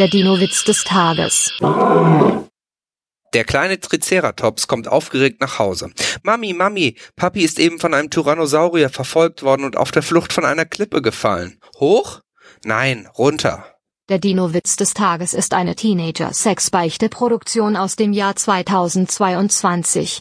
Der Dino-Witz des Tages. Der kleine Triceratops kommt aufgeregt nach Hause. Mami, Mami, Papi ist eben von einem Tyrannosaurier verfolgt worden und auf der Flucht von einer Klippe gefallen. Hoch? Nein, runter. Der Dino-Witz des Tages ist eine Teenager-Sexbeichte-Produktion aus dem Jahr 2022.